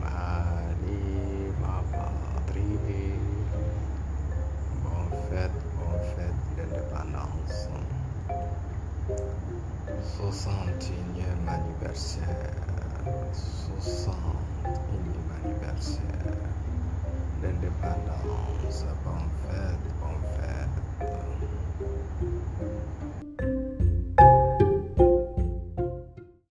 معالي مع بعضريبي bonne fête bonne fête l'indépendance 61e anniversaire 61e anniversaire l'indépendance bonne fête